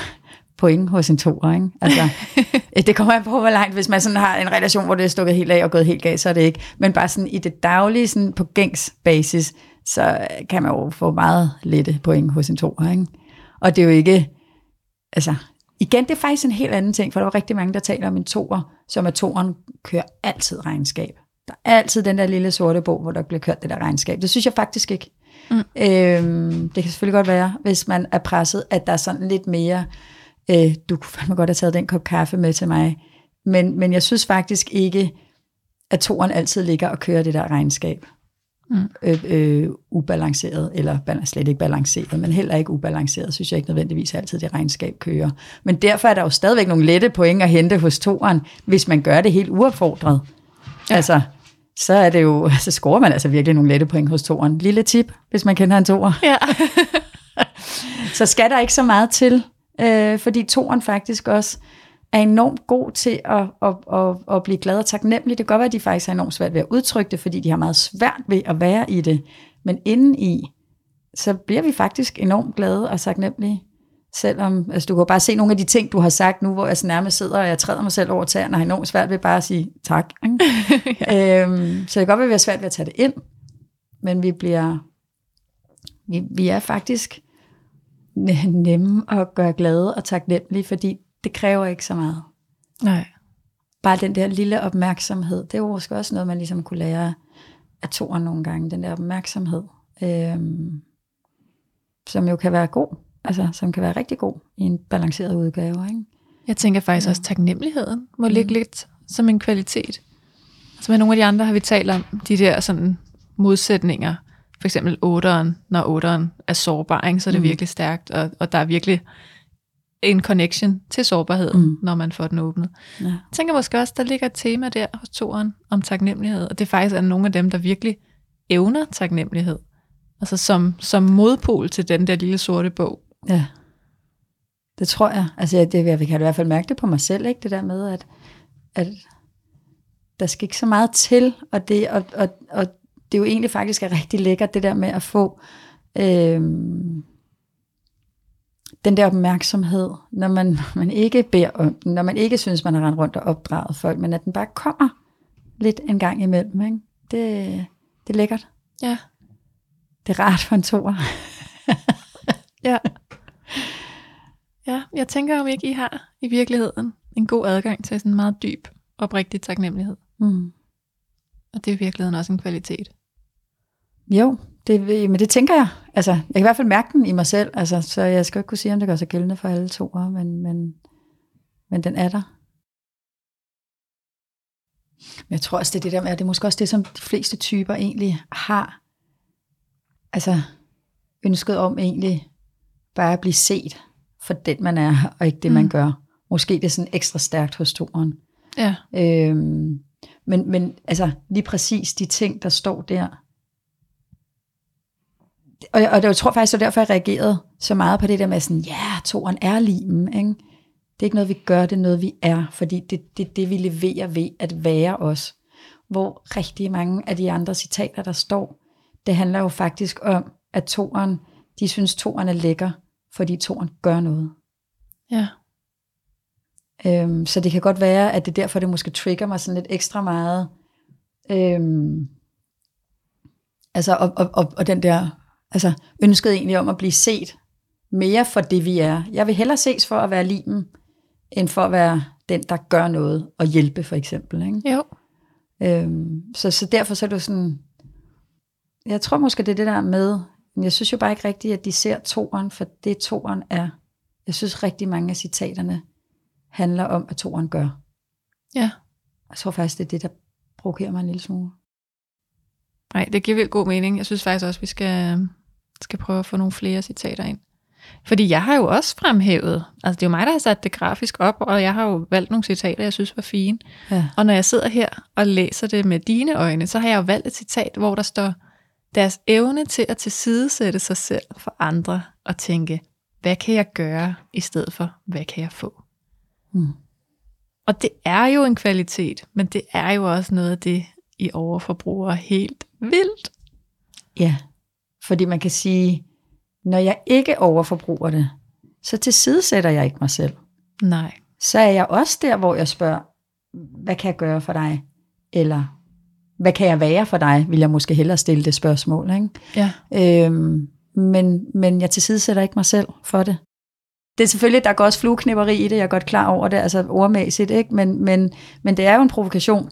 point hos en toer. Ikke? Altså, det kommer an på, hvor langt, hvis man sådan har en relation, hvor det er stukket helt af og gået helt galt, så er det ikke. Men bare sådan i det daglige, sådan på gængs basis, så kan man jo få meget lette point hos en toer. Ikke? Og det er jo ikke, altså, igen, det er faktisk en helt anden ting, for der var rigtig mange, der taler om en toer, som er toeren kører altid regnskab. Der er altid den der lille sorte bog, hvor der bliver kørt det der regnskab. Det synes jeg faktisk ikke. Mm. Øhm, det kan selvfølgelig godt være, hvis man er presset, at der er sådan lidt mere, øh, du kunne fandme godt have taget den kop kaffe med til mig, men, men jeg synes faktisk ikke, at toren altid ligger og kører det der regnskab. Mm. Øh, øh, ubalanceret, eller slet ikke balanceret, men heller ikke ubalanceret, synes jeg ikke nødvendigvis altid det regnskab kører. Men derfor er der jo stadigvæk nogle lette point at hente hos toren, hvis man gør det helt uopfordret. Ja. Altså, så er det jo, så scorer man altså virkelig nogle lette point hos toren. Lille tip, hvis man kender en toer. Ja. så skal der ikke så meget til, øh, fordi toren faktisk også er enormt god til at, at, at, at blive glad og taknemmelig. Det kan godt være, at de faktisk har enormt svært ved at udtrykke det, fordi de har meget svært ved at være i det. Men indeni, så bliver vi faktisk enormt glade og taknemmelige. Selvom, altså du kan bare se nogle af de ting, du har sagt nu, hvor jeg nærmest sidder, og jeg træder mig selv over tæerne, og har enormt svært ved bare at sige tak. ja. øhm, så det kan godt være, at vi har svært ved at tage det ind, men vi bliver, vi, vi er faktisk nemme at gøre glade og taknemmelige, fordi det kræver ikke så meget. Nej. Bare den der lille opmærksomhed, det er jo også noget, man ligesom kunne lære af toren nogle gange, den der opmærksomhed, øhm, som jo kan være god, altså som kan være rigtig god i en balanceret udgave. Ikke? Jeg tænker faktisk ja. også, taknemmeligheden må ligge mm. lidt som en kvalitet. Altså med nogle af de andre har vi talt om de der sådan modsætninger. For eksempel otteren, når otteren er sårbar, ikke, så er det mm. virkelig stærkt, og, og der er virkelig en connection til sårbarhed, mm. når man får den åbnet. Ja. Jeg tænker måske også, der ligger et tema der hos toren om taknemmelighed, og det faktisk er nogle af dem, der virkelig evner taknemmelighed. Altså som, som modpol til den der lille sorte bog. Ja, det tror jeg. Altså jeg, det, jeg kan i hvert fald mærke det på mig selv, ikke? det der med, at, at der skal ikke så meget til, og det, og, og, og det er jo egentlig faktisk er rigtig lækkert, det der med at få... Øh, den der opmærksomhed, når man, man ikke beder om den, når man ikke synes, man har rendt rundt og opdraget folk, men at den bare kommer lidt en gang imellem. Ikke? Det, det er lækkert. Ja. Det er rart for en toer. ja. Ja, jeg tænker, om ikke I har i virkeligheden en god adgang til sådan en meget dyb, oprigtig taknemmelighed. Mm. Og det er i virkeligheden også en kvalitet. Jo, det, men det tænker jeg. Altså, jeg kan i hvert fald mærke den i mig selv, altså, så jeg skal ikke kunne sige, om det gør sig gældende for alle to, men, men, men den er der. Men jeg tror også, det er det der med, det er måske også det, som de fleste typer egentlig har. Altså, ønsket om egentlig bare at blive set for den, man er, og ikke det, mm. man gør. Måske det er sådan ekstra stærkt hos toren. Ja. Øhm, men, men altså, lige præcis de ting, der står der, og, og jeg tror faktisk, det var derfor, jeg reagerede så meget på det der med sådan, ja, yeah, toren er limen, ikke? Det er ikke noget, vi gør, det er noget, vi er, fordi det er det, det, vi leverer ved at være os. Hvor rigtig mange af de andre citater, der står, det handler jo faktisk om, at toren, de synes, toren er lækker, fordi toren gør noget. Ja. Øhm, så det kan godt være, at det er derfor, det måske trigger mig sådan lidt ekstra meget. Øhm, altså, og, og, og, og den der altså ønsket egentlig om at blive set mere for det, vi er. Jeg vil hellere ses for at være limen, end for at være den, der gør noget og hjælpe, for eksempel. Ikke? Jo. Øhm, så, så derfor så er det sådan, jeg tror måske, det er det der med, jeg synes jo bare ikke rigtigt, at de ser toren, for det toren er. Jeg synes rigtig mange af citaterne handler om, at toren gør. Ja. Jeg tror faktisk, det er det, der provokerer mig en lille smule. Nej, det giver vildt god mening. Jeg synes faktisk også, vi skal, skal prøve at få nogle flere citater ind. Fordi jeg har jo også fremhævet, altså det er jo mig, der har sat det grafisk op, og jeg har jo valgt nogle citater, jeg synes var fine. Ja. Og når jeg sidder her og læser det med dine øjne, så har jeg jo valgt et citat, hvor der står, deres evne til at tilsidesætte sig selv for andre og tænke, hvad kan jeg gøre i stedet for, hvad kan jeg få? Mm. Og det er jo en kvalitet, men det er jo også noget af det, I overforbruger helt vildt. Ja, fordi man kan sige, når jeg ikke overforbruger det, så tilsidesætter jeg ikke mig selv. Nej. Så er jeg også der, hvor jeg spørger, hvad kan jeg gøre for dig? Eller hvad kan jeg være for dig, vil jeg måske hellere stille det spørgsmål. Ikke? Ja. Øhm, men, men jeg tilsidesætter ikke mig selv for det. det er selvfølgelig, der går også flueknipperi i det, jeg er godt klar over det, altså ordmæssigt, ikke? Men, men, men det er jo en provokation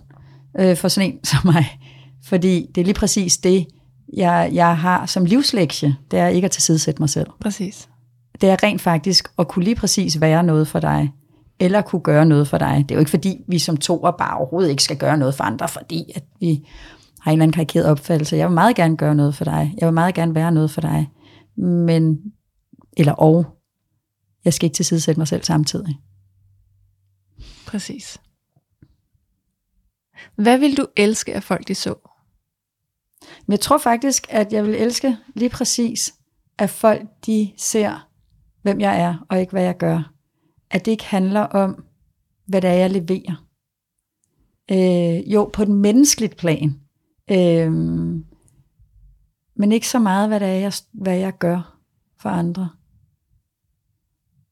øh, for sådan en som mig, fordi det er lige præcis det, jeg, jeg har som livslektie, det er ikke at tilsidesætte mig selv. Præcis. Det er rent faktisk at kunne lige præcis være noget for dig, eller kunne gøre noget for dig. Det er jo ikke fordi, vi som to bare overhovedet ikke skal gøre noget for andre, fordi at vi har en eller anden karikeret opfattelse. Jeg vil meget gerne gøre noget for dig. Jeg vil meget gerne være noget for dig. Men, eller og, jeg skal ikke tilsidesætte mig selv samtidig. Præcis. Hvad vil du elske, at folk de så? Men jeg tror faktisk, at jeg vil elske lige præcis, at folk de ser, hvem jeg er, og ikke hvad jeg gør. At det ikke handler om, hvad det er, jeg leverer. Øh, jo, på den menneskeligt plan. Øh, men ikke så meget, hvad det er, jeg, hvad jeg gør for andre.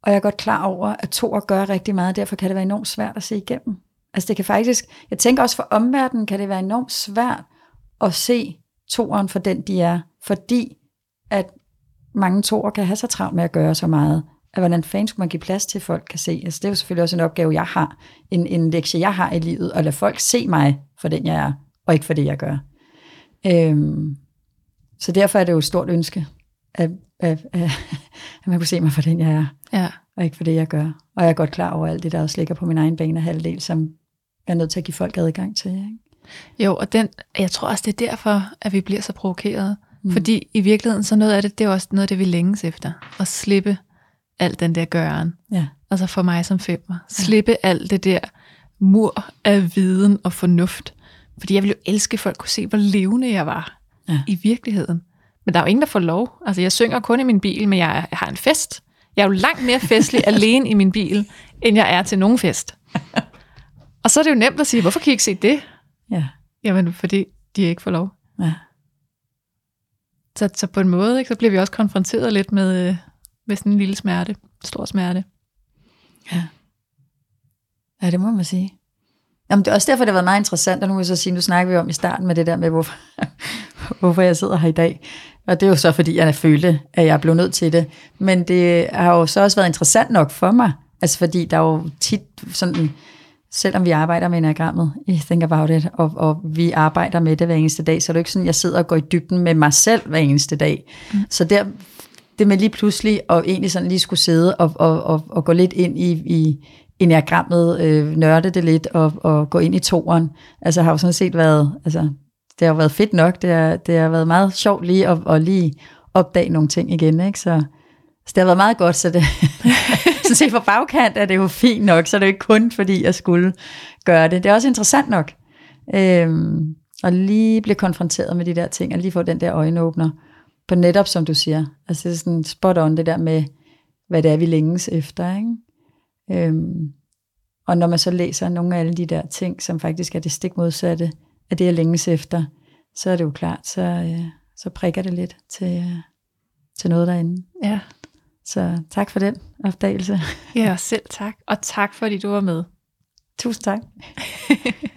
Og jeg er godt klar over, at to at gøre rigtig meget, derfor kan det være enormt svært at se igennem. Altså det kan faktisk, jeg tænker også for omverdenen, kan det være enormt svært at se toeren for den, de er, fordi at mange toer kan have så travlt med at gøre så meget, at hvordan fanden skulle man give plads til, at folk kan se. Altså det er jo selvfølgelig også en opgave, jeg har, en, en lektie, jeg har i livet, at lade folk se mig for den, jeg er, og ikke for det, jeg gør. Øhm, så derfor er det jo et stort ønske, at, at, at, at man kunne se mig for den, jeg er, Ja. og ikke for det, jeg gør. Og jeg er godt klar over alt det, der også ligger på min egen bane halvdel, som jeg er nødt til at give folk adgang til. Ikke? Jo, og den, jeg tror også, det er derfor, at vi bliver så provokeret. Mm. Fordi i virkeligheden, så noget af det, det er også noget af det, vi længes efter. At slippe alt den der gøren. Ja. Altså for mig som femmer. Slippe alt det der mur af viden og fornuft. Fordi jeg ville jo elske, at folk kunne se, hvor levende jeg var Ja. i virkeligheden. Men der er jo ingen, der får lov. Altså jeg synger kun i min bil, men jeg, jeg har en fest. Jeg er jo langt mere festlig alene i min bil, end jeg er til nogen fest. Og så er det jo nemt at sige, hvorfor kan I ikke se det? Ja. Jamen, fordi de ikke får lov. ja. Så, så på en måde, ikke, så bliver vi også konfronteret lidt med, øh, med sådan en lille smerte, stor smerte. Ja, det må man sige. Jamen, det er også derfor, det har været meget interessant, og nu må jeg så sige, nu snakker vi om i starten med det der med, hvorfor, hvorfor jeg sidder her i dag. Og det er jo så, fordi jeg følte, at jeg blev nødt til det. Men det har jo så også været interessant nok for mig, altså fordi der er jo tit sådan, selvom vi arbejder med enagrammet i Think About It, og, og vi arbejder med det hver eneste dag, så er det jo ikke sådan, jeg sidder og går i dybden med mig selv hver eneste dag. Mm. Så der, det med lige pludselig, og egentlig sådan lige skulle sidde og, og, og, og gå lidt ind i, i enagrammet, øh, nørde det lidt, og, og gå ind i toren, altså har jo sådan set været, altså det har jo været fedt nok, det har, det har været meget sjovt lige at, at lige opdage nogle ting igen, ikke? Så, så det har været meget godt, så det, sådan set fra bagkant er det jo fint nok, så det er ikke kun fordi, jeg skulle gøre det. Det er også interessant nok, øhm, at lige blive konfronteret med de der ting, og lige få den der øjenåbner, på netop som du siger, altså det er sådan spot on det der med, hvad det er, vi længes efter, ikke? Øhm, og når man så læser nogle af alle de der ting, som faktisk er det stik modsatte af det, jeg længes efter, så er det jo klart, så, øh, så prikker det lidt til, øh, til noget derinde. Ja. Så tak for den opdagelse. ja, selv tak. Og tak, fordi du var med. Tusind tak.